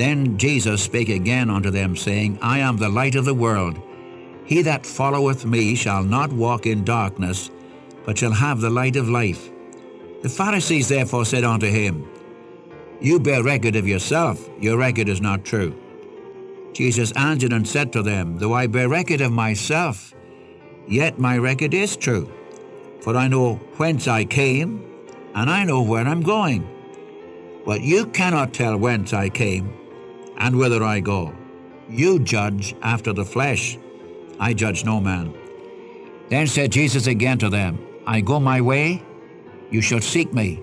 Then Jesus spake again unto them, saying, I am the light of the world. He that followeth me shall not walk in darkness, but shall have the light of life. The Pharisees therefore said unto him, You bear record of yourself, your record is not true. Jesus answered and said to them, Though I bear record of myself, yet my record is true. For I know whence I came, and I know where I'm going. But you cannot tell whence I came, and whither I go. You judge after the flesh. I judge no man. Then said Jesus again to them, I go my way, you shall seek me,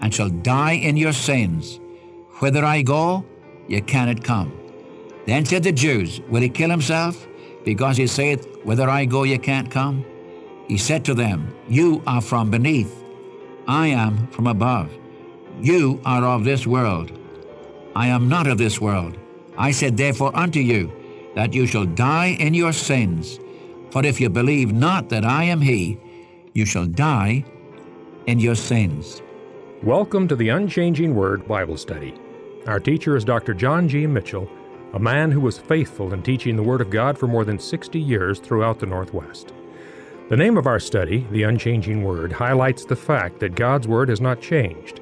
and shall die in your sins. Whither I go, ye cannot come. Then said the Jews, Will he kill himself? Because he saith, Whither I go, ye can't come? He said to them, You are from beneath, I am from above. You are of this world. I am not of this world. I said therefore unto you, that you shall die in your sins. For if you believe not that I am He, you shall die in your sins. Welcome to the Unchanging Word Bible Study. Our teacher is Dr. John G. Mitchell, a man who was faithful in teaching the Word of God for more than 60 years throughout the Northwest. The name of our study, The Unchanging Word, highlights the fact that God's Word has not changed.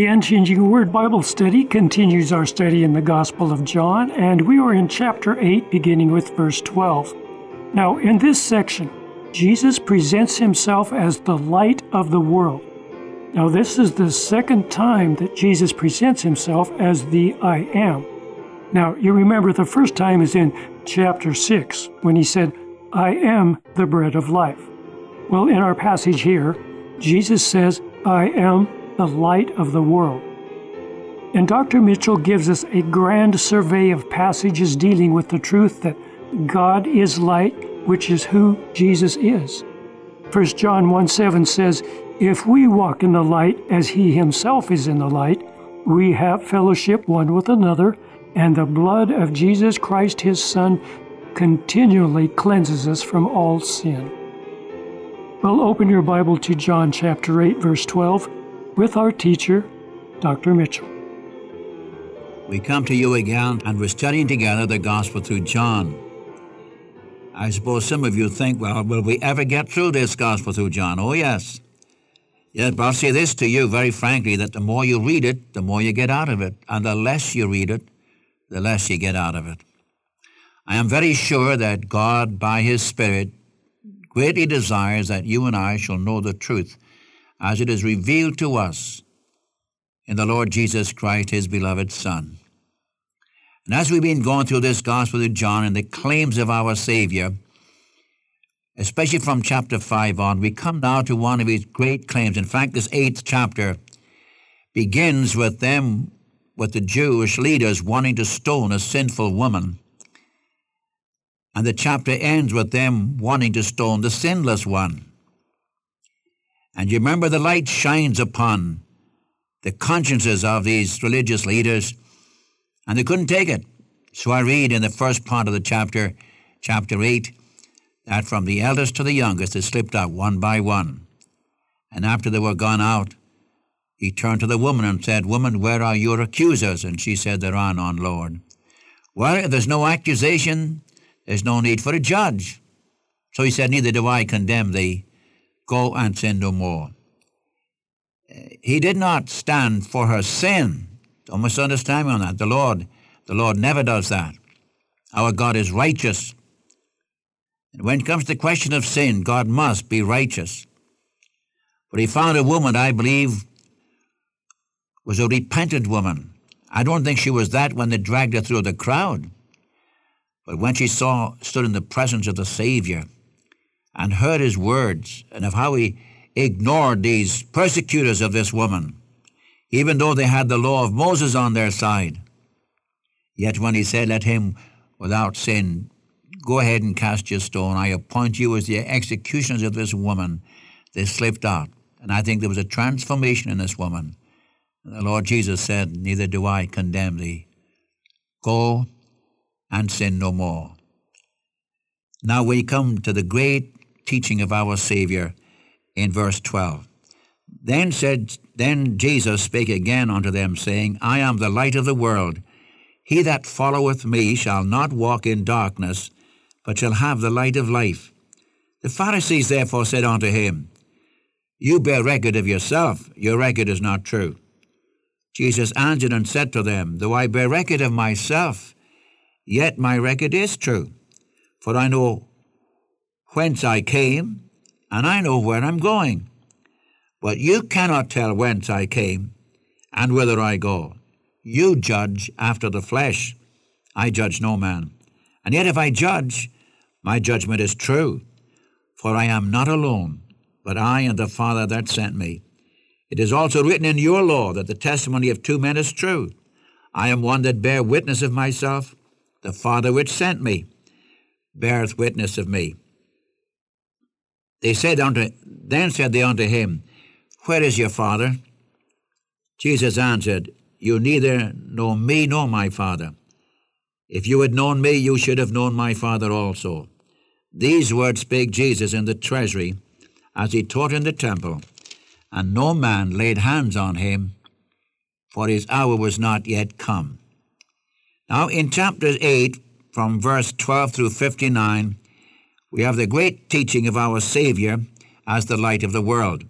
The Unchanging Word Bible Study continues our study in the Gospel of John, and we are in chapter 8, beginning with verse 12. Now, in this section, Jesus presents himself as the light of the world. Now, this is the second time that Jesus presents himself as the I am. Now, you remember the first time is in chapter 6 when he said, I am the bread of life. Well, in our passage here, Jesus says, I am the light of the world. And Dr. Mitchell gives us a grand survey of passages dealing with the truth that God is light, which is who Jesus is. 1 John 1 7 says, If we walk in the light as he himself is in the light, we have fellowship one with another, and the blood of Jesus Christ his Son continually cleanses us from all sin. Well, open your Bible to John chapter 8, verse 12, with our teacher, Dr. Mitchell. We come to you again, and we're studying together the Gospel through John. I suppose some of you think, well, will we ever get through this Gospel through John? Oh, yes. Yes, but I'll say this to you very frankly that the more you read it, the more you get out of it, and the less you read it, the less you get out of it. I am very sure that God, by His Spirit, greatly desires that you and I shall know the truth as it is revealed to us in the Lord Jesus Christ, His beloved Son. And as we've been going through this Gospel of John and the claims of our Savior, especially from chapter 5 on, we come now to one of his great claims. In fact, this eighth chapter begins with them, with the Jewish leaders wanting to stone a sinful woman. And the chapter ends with them wanting to stone the sinless one. And you remember the light shines upon the consciences of these religious leaders, and they couldn't take it. So I read in the first part of the chapter, chapter 8, that from the eldest to the youngest they slipped out one by one. And after they were gone out, he turned to the woman and said, Woman, where are your accusers? And she said, There are none, Lord. Well, if there's no accusation, there's no need for a judge. So he said, Neither do I condemn thee. Go and sin no more. He did not stand for her sin. Don't misunderstand me on that. The Lord, the Lord never does that. Our God is righteous. And when it comes to the question of sin, God must be righteous. But he found a woman, I believe, was a repentant woman. I don't think she was that when they dragged her through the crowd. But when she saw, stood in the presence of the Savior and heard his words and of how he ignored these persecutors of this woman, even though they had the law of Moses on their side, yet when he said, Let him without sin go ahead and cast your stone, I appoint you as the executioners of this woman, they slipped out. And I think there was a transformation in this woman. The Lord Jesus said, Neither do I condemn thee. Go and sin no more. Now we come to the great teaching of our Savior in verse 12. Then said then Jesus spake again unto them, saying, I am the light of the world. He that followeth me shall not walk in darkness, but shall have the light of life. The Pharisees therefore said unto him, You bear record of yourself, your record is not true. Jesus answered and said to them, Though I bear record of myself, yet my record is true. For I know whence I came, and I know where I'm going. But you cannot tell whence I came and whither I go. You judge after the flesh. I judge no man. And yet if I judge, my judgment is true. For I am not alone, but I and the Father that sent me. It is also written in your law that the testimony of two men is true. I am one that bear witness of myself. The Father which sent me beareth witness of me. They said unto then said they unto him, Where is your father? Jesus answered, You neither know me nor my father. If you had known me, you should have known my father also. These words spake Jesus in the treasury as he taught in the temple, and no man laid hands on him, for his hour was not yet come. Now, in chapter 8, from verse 12 through 59, we have the great teaching of our Savior as the light of the world.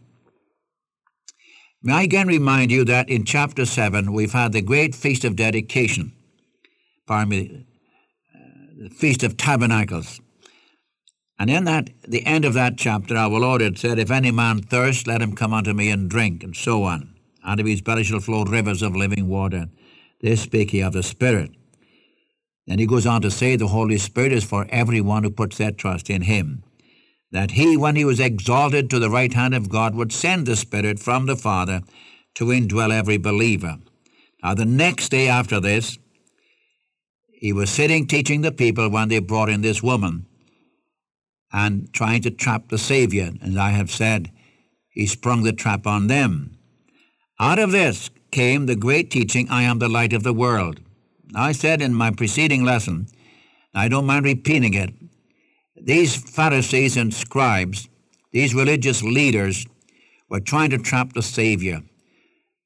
May I again remind you that in chapter 7 we've had the great feast of dedication, pardon me, uh, the feast of tabernacles. And in that, the end of that chapter, our Lord had said, If any man thirst, let him come unto me and drink, and so on. Out of his belly shall flow rivers of living water. This speak he of the Spirit. Then he goes on to say the Holy Spirit is for everyone who puts their trust in him. That he, when he was exalted to the right hand of God, would send the Spirit from the Father to indwell every believer. Now, the next day after this, he was sitting teaching the people when they brought in this woman and trying to trap the Savior. As I have said, he sprung the trap on them. Out of this came the great teaching, I am the light of the world. I said in my preceding lesson, I don't mind repeating it, these Pharisees and scribes, these religious leaders, were trying to trap the Savior.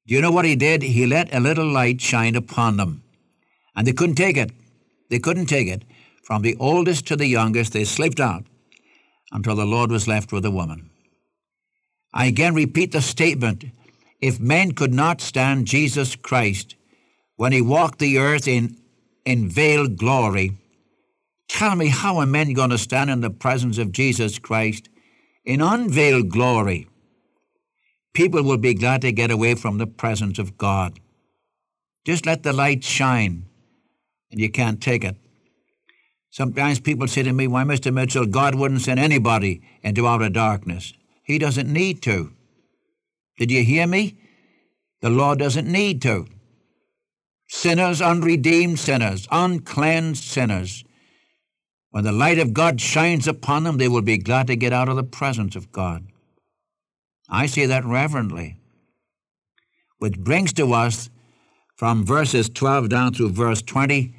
Do you know what he did? He let a little light shine upon them. And they couldn't take it. They couldn't take it. From the oldest to the youngest, they slipped out until the Lord was left with a woman. I again repeat the statement if men could not stand Jesus Christ when he walked the earth in, in veiled glory, tell me how are men going to stand in the presence of Jesus Christ in unveiled glory? People will be glad to get away from the presence of God. Just let the light shine, and you can't take it. Sometimes people say to me, Why, Mr. Mitchell, God wouldn't send anybody into outer darkness. He doesn't need to. Did you hear me? The Lord doesn't need to. Sinners, unredeemed sinners, uncleansed sinners, when the light of God shines upon them, they will be glad to get out of the presence of God. I say that reverently. Which brings to us from verses 12 down through verse 20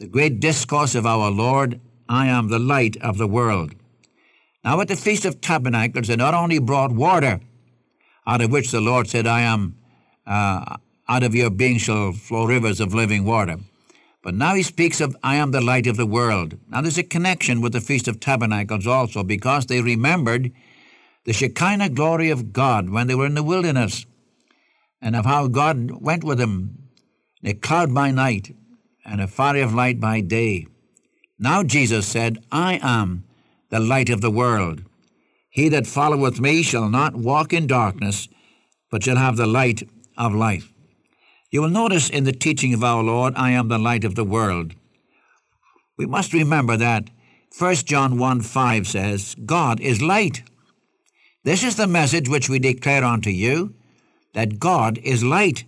the great discourse of our Lord, I am the light of the world. Now, at the Feast of Tabernacles, they not only brought water, out of which the Lord said, I am, uh, out of your being shall flow rivers of living water. But now he speaks of, I am the light of the world. Now, there's a connection with the Feast of Tabernacles also, because they remembered the Shekinah glory of God when they were in the wilderness, and of how God went with them a cloud by night and a fire of light by day. Now Jesus said, I am the light of the world. He that followeth me shall not walk in darkness, but shall have the light of life. You will notice in the teaching of our Lord, I am the light of the world. We must remember that 1 John 1 5 says, God is light. This is the message which we declare unto you, that God is light,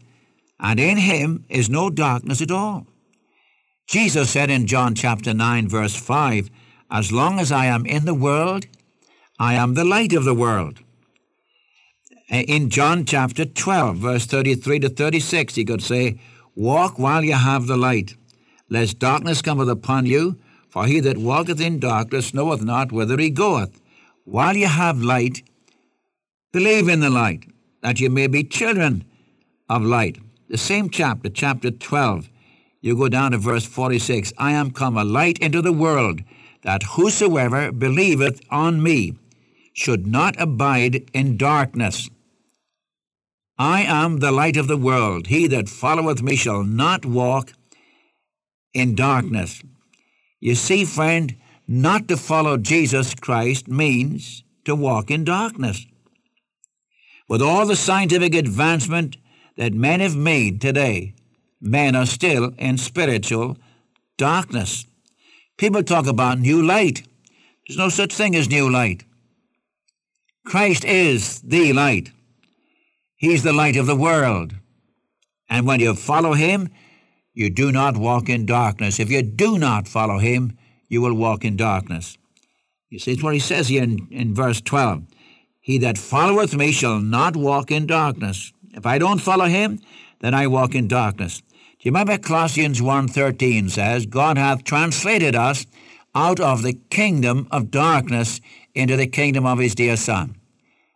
and in him is no darkness at all. Jesus said in John chapter 9, verse 5, As long as I am in the world, I am the light of the world. Uh, in John chapter 12, verse 33 to 36, he could say, Walk while you have the light, lest darkness cometh upon you, for he that walketh in darkness knoweth not whither he goeth. While you have light, believe in the light, that you may be children of light. The same chapter, chapter 12, you go down to verse 46 I am come a light into the world, that whosoever believeth on me should not abide in darkness. I am the light of the world. He that followeth me shall not walk in darkness. You see, friend, not to follow Jesus Christ means to walk in darkness. With all the scientific advancement that men have made today, men are still in spiritual darkness. People talk about new light. There's no such thing as new light. Christ is the light. He's the light of the world. And when you follow him, you do not walk in darkness. If you do not follow him, you will walk in darkness. You see, it's what he says here in, in verse 12. He that followeth me shall not walk in darkness. If I don't follow him, then I walk in darkness. Do you remember Colossians 1.13 says, God hath translated us out of the kingdom of darkness into the kingdom of his dear Son.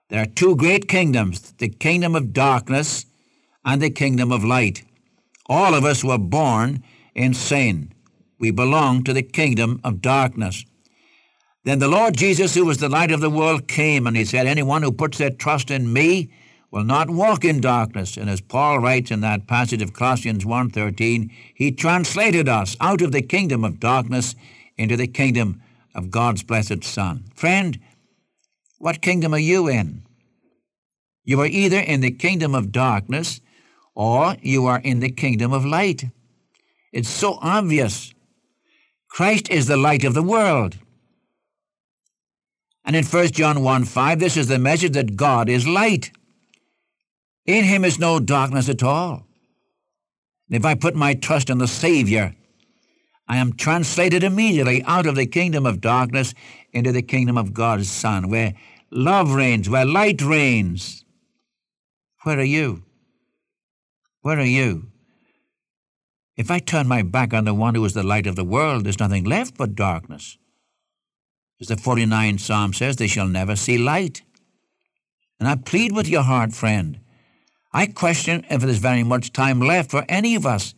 There are two great kingdoms, the kingdom of darkness and the kingdom of light. All of us were born in sin. We belong to the kingdom of darkness. Then the Lord Jesus, who was the light of the world, came and he said, Anyone who puts their trust in me will not walk in darkness. And as Paul writes in that passage of Colossians 1.13, he translated us out of the kingdom of darkness into the kingdom of God's blessed Son. Friend, what kingdom are you in? You are either in the kingdom of darkness or you are in the kingdom of light. It's so obvious. Christ is the light of the world. And in 1 John 1 5, this is the message that God is light. In him is no darkness at all. And If I put my trust in the Savior, I am translated immediately out of the kingdom of darkness into the kingdom of God's Son, where love reigns, where light reigns. Where are you? Where are you? If I turn my back on the one who is the light of the world, there's nothing left but darkness. As the 49th Psalm says, they shall never see light. And I plead with your heart, friend. I question if there's very much time left for any of us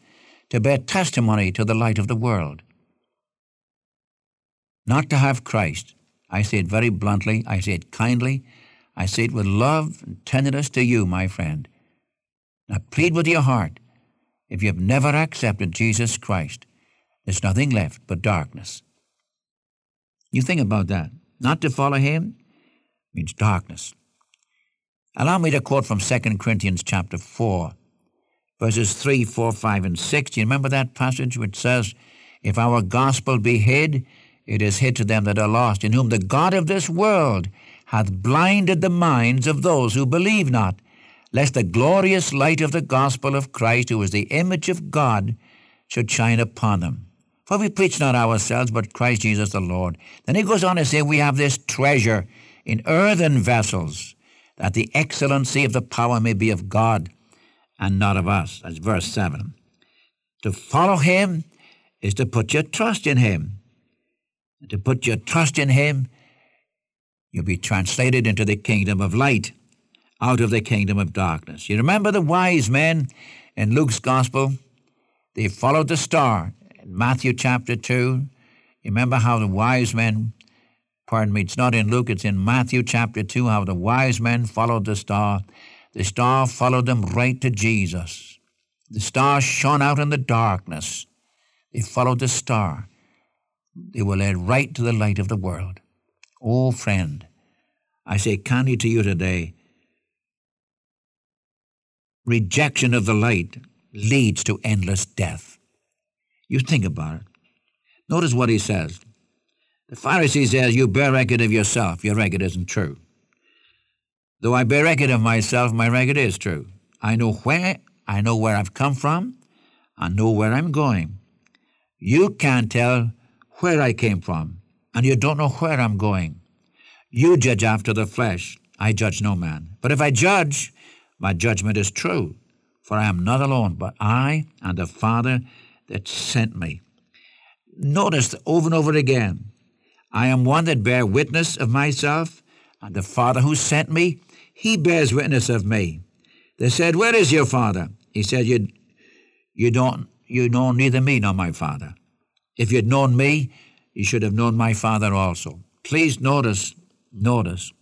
to bear testimony to the light of the world. Not to have Christ. I say it very bluntly, I say it kindly, I say it with love and tenderness to you, my friend. I plead with your heart. If you have never accepted Jesus Christ, there's nothing left but darkness. You think about that. Not to follow him means darkness. Allow me to quote from 2 Corinthians chapter 4, verses 3, 4, 5, and 6. Do you remember that passage which says, If our gospel be hid, it is hid to them that are lost, in whom the God of this world hath blinded the minds of those who believe not, lest the glorious light of the gospel of Christ, who is the image of God, should shine upon them. For we preach not ourselves, but Christ Jesus the Lord. Then he goes on to say, We have this treasure in earthen vessels, that the excellency of the power may be of God and not of us. That's verse 7. To follow him is to put your trust in him. And to put your trust in him, you'll be translated into the kingdom of light, out of the kingdom of darkness. You remember the wise men in Luke's gospel? They followed the star in Matthew chapter 2. You remember how the wise men, pardon me, it's not in Luke, it's in Matthew chapter 2, how the wise men followed the star. The star followed them right to Jesus. The star shone out in the darkness. They followed the star. They were led right to the light of the world. Oh, friend, I say kindly to you today, rejection of the light leads to endless death. You think about it. Notice what he says. The Pharisee says, You bear record of yourself. Your record isn't true. Though I bear record of myself, my record is true. I know where, I know where I've come from, I know where I'm going. You can't tell where I came from, and you don't know where I'm going. You judge after the flesh. I judge no man. But if I judge, my judgment is true. For I am not alone, but I and the Father that sent me. Notice over and over again, I am one that bear witness of myself, and the Father who sent me, he bears witness of me. They said, Where is your Father? He said, You, you don't you know neither me nor my Father. If you'd known me, you should have known my Father also. Please notice, notice.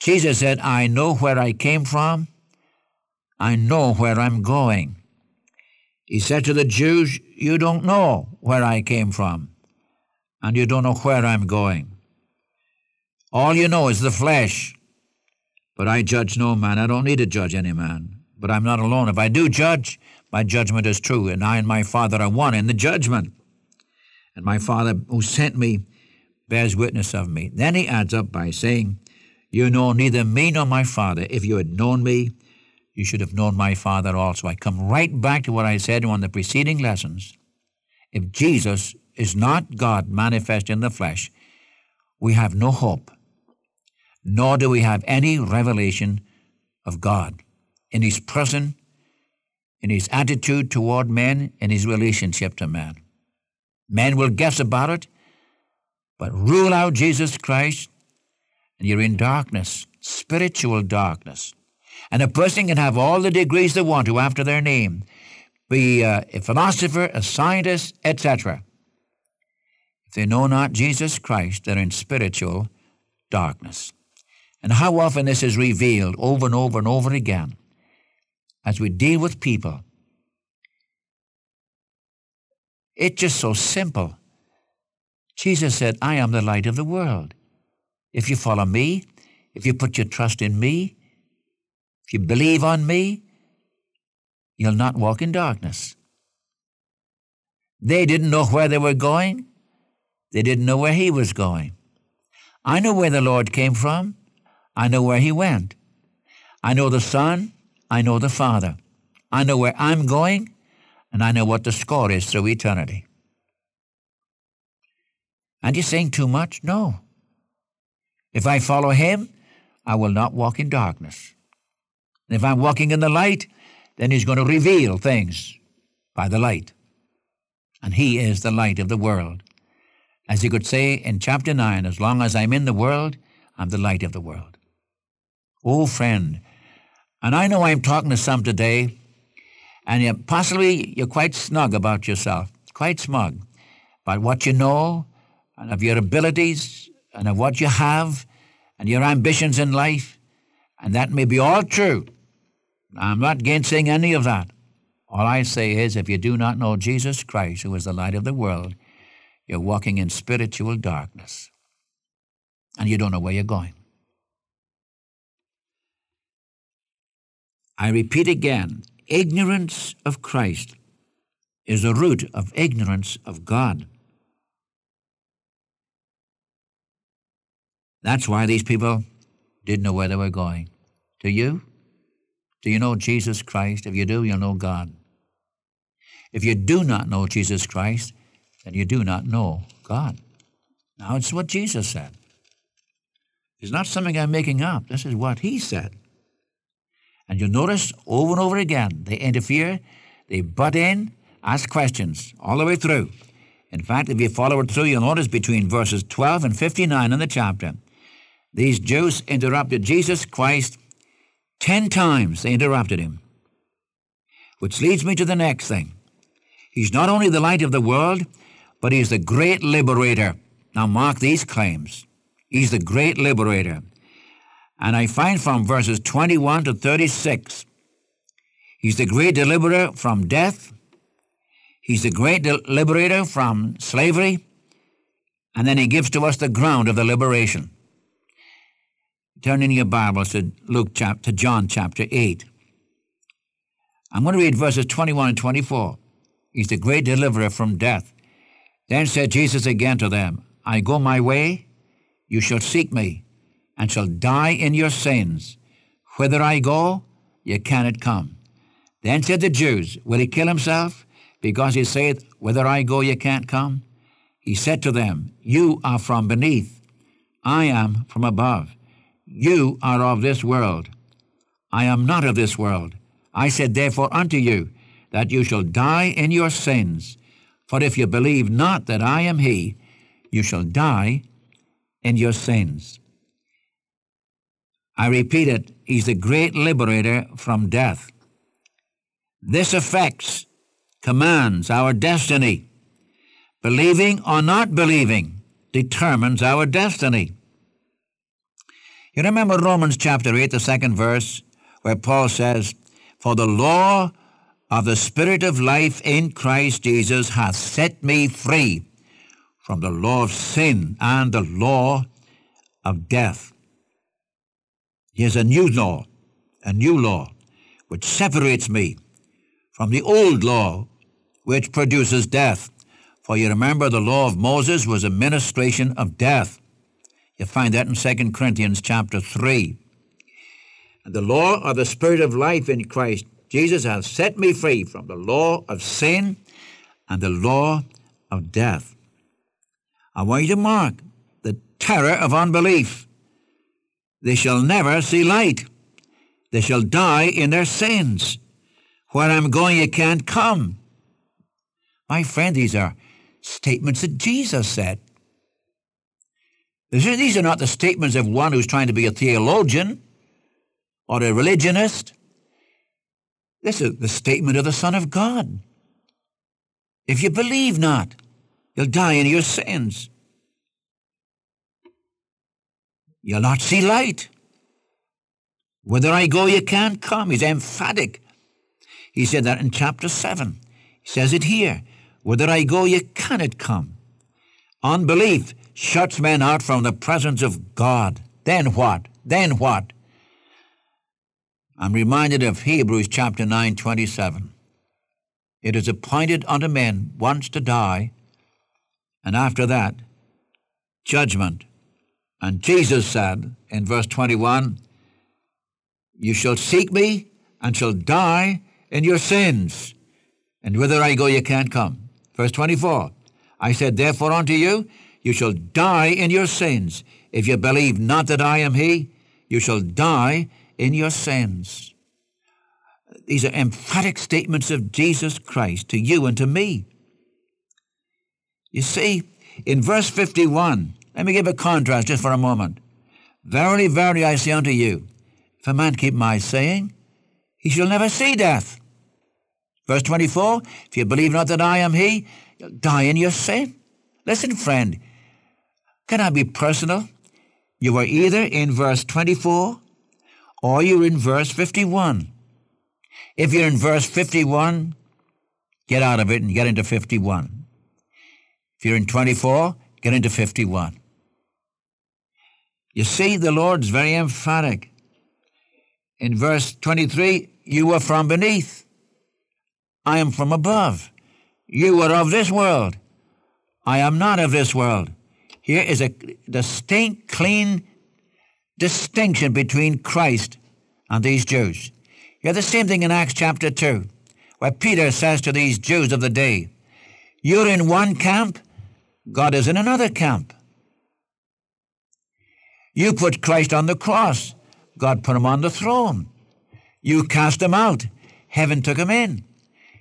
Jesus said, I know where I came from, I know where I'm going. He said to the Jews, You don't know where I came from, and you don't know where I'm going. All you know is the flesh. But I judge no man. I don't need to judge any man. But I'm not alone. If I do judge, my judgment is true, and I and my Father are one in the judgment. And my Father who sent me bears witness of me. Then he adds up by saying, You know neither me nor my Father. If you had known me, you should have known my Father also. I come right back to what I said in one of the preceding lessons. If Jesus is not God manifest in the flesh, we have no hope, nor do we have any revelation of God in His person, in His attitude toward men, in His relationship to man. Men will guess about it, but rule out Jesus Christ, and you're in darkness, spiritual darkness. And a person can have all the degrees they want to after their name, be uh, a philosopher, a scientist, etc. If they know not Jesus Christ, they're in spiritual darkness. And how often this is revealed over and over and over again as we deal with people. It's just so simple. Jesus said, I am the light of the world. If you follow me, if you put your trust in me, if you believe on me, you'll not walk in darkness. They didn't know where they were going. They didn't know where he was going. I know where the Lord came from. I know where he went. I know the Son. I know the Father. I know where I'm going, and I know what the score is through eternity. And you saying too much? No. If I follow him, I will not walk in darkness. And If I'm walking in the light, then He's going to reveal things by the light. And He is the light of the world. As He could say in chapter 9, as long as I'm in the world, I'm the light of the world. Oh, friend, and I know I'm talking to some today, and you, possibly you're quite snug about yourself, quite smug about what you know, and of your abilities, and of what you have, and your ambitions in life, and that may be all true. I'm not gainsaying any of that. All I say is if you do not know Jesus Christ, who is the light of the world, you're walking in spiritual darkness. And you don't know where you're going. I repeat again ignorance of Christ is the root of ignorance of God. That's why these people didn't know where they were going. Do you? Do you know Jesus Christ? If you do, you'll know God. If you do not know Jesus Christ, then you do not know God. Now, it's what Jesus said. It's not something I'm making up. This is what He said. And you'll notice over and over again, they interfere, they butt in, ask questions all the way through. In fact, if you follow it through, you'll notice between verses 12 and 59 in the chapter, these Jews interrupted Jesus Christ Ten times they interrupted him. Which leads me to the next thing. He's not only the light of the world, but he's the great liberator. Now, mark these claims. He's the great liberator. And I find from verses 21 to 36, he's the great deliverer from death, he's the great liberator from slavery, and then he gives to us the ground of the liberation. Turn in your Bibles to Luke chapter, to John chapter 8. I'm going to read verses 21 and 24. He's the great deliverer from death. Then said Jesus again to them, I go my way, you shall seek me, and shall die in your sins. Whither I go, ye cannot come. Then said the Jews, Will he kill himself, because he saith, Whither I go, ye can't come? He said to them, You are from beneath, I am from above. You are of this world. I am not of this world. I said therefore unto you, that you shall die in your sins. For if you believe not that I am he, you shall die in your sins. I repeat it, he's the great liberator from death. This affects, commands our destiny. Believing or not believing determines our destiny. You remember Romans chapter 8, the second verse, where Paul says, For the law of the Spirit of life in Christ Jesus hath set me free from the law of sin and the law of death. Here's a new law, a new law, which separates me from the old law, which produces death. For you remember the law of Moses was a ministration of death. You find that in 2 Corinthians chapter 3. And the law of the Spirit of life in Christ Jesus has set me free from the law of sin and the law of death. I want you to mark the terror of unbelief. They shall never see light. They shall die in their sins. Where I'm going, you can't come. My friend, these are statements that Jesus said. These are not the statements of one who's trying to be a theologian or a religionist. This is the statement of the Son of God. If you believe not, you'll die in your sins. You'll not see light. Whither I go, you can't come. He's emphatic. He said that in chapter 7. He says it here. Whither I go, you cannot come. Unbelief shuts men out from the presence of God. Then what? Then what? I'm reminded of Hebrews chapter 9, 27. It is appointed unto men once to die, and after that, judgment. And Jesus said in verse 21, You shall seek me and shall die in your sins, and whither I go you can't come. Verse 24, I said, Therefore unto you, you shall die in your sins. If you believe not that I am he, you shall die in your sins. These are emphatic statements of Jesus Christ to you and to me. You see, in verse 51, let me give a contrast just for a moment. Verily, verily, I say unto you, if a man keep my saying, he shall never see death. Verse 24, if you believe not that I am he, you'll die in your sin. Listen, friend, can I be personal? You are either in verse 24 or you're in verse 51. If you're in verse 51, get out of it and get into 51. If you're in 24, get into 51. You see, the Lord's very emphatic. In verse 23, you were from beneath. I am from above. You were of this world. I am not of this world. Here is a distinct, clean distinction between Christ and these Jews. You have the same thing in Acts chapter 2, where Peter says to these Jews of the day, You're in one camp, God is in another camp. You put Christ on the cross, God put him on the throne. You cast him out, heaven took him in.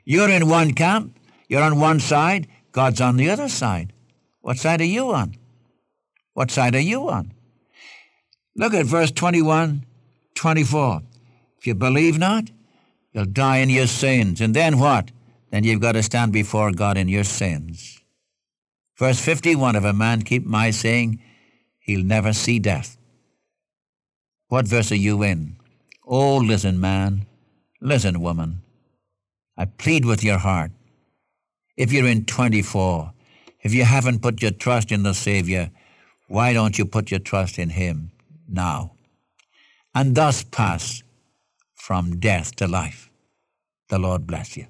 You're in one camp, you're on one side, God's on the other side. What side are you on? What side are you on? Look at verse 21, 24. If you believe not, you'll die in your sins. And then what? Then you've got to stand before God in your sins. Verse 51 If a man keep my saying, he'll never see death. What verse are you in? Oh, listen, man. Listen, woman. I plead with your heart. If you're in 24, if you haven't put your trust in the Savior, why don't you put your trust in Him now? And thus pass from death to life. The Lord bless you.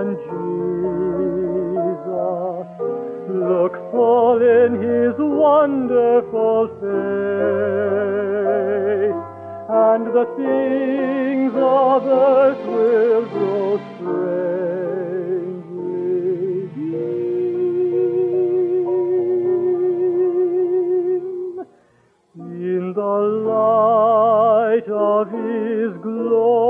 on Jesus. Look full in his wonderful face, and the things of earth will grow strangely. In the light of his glory,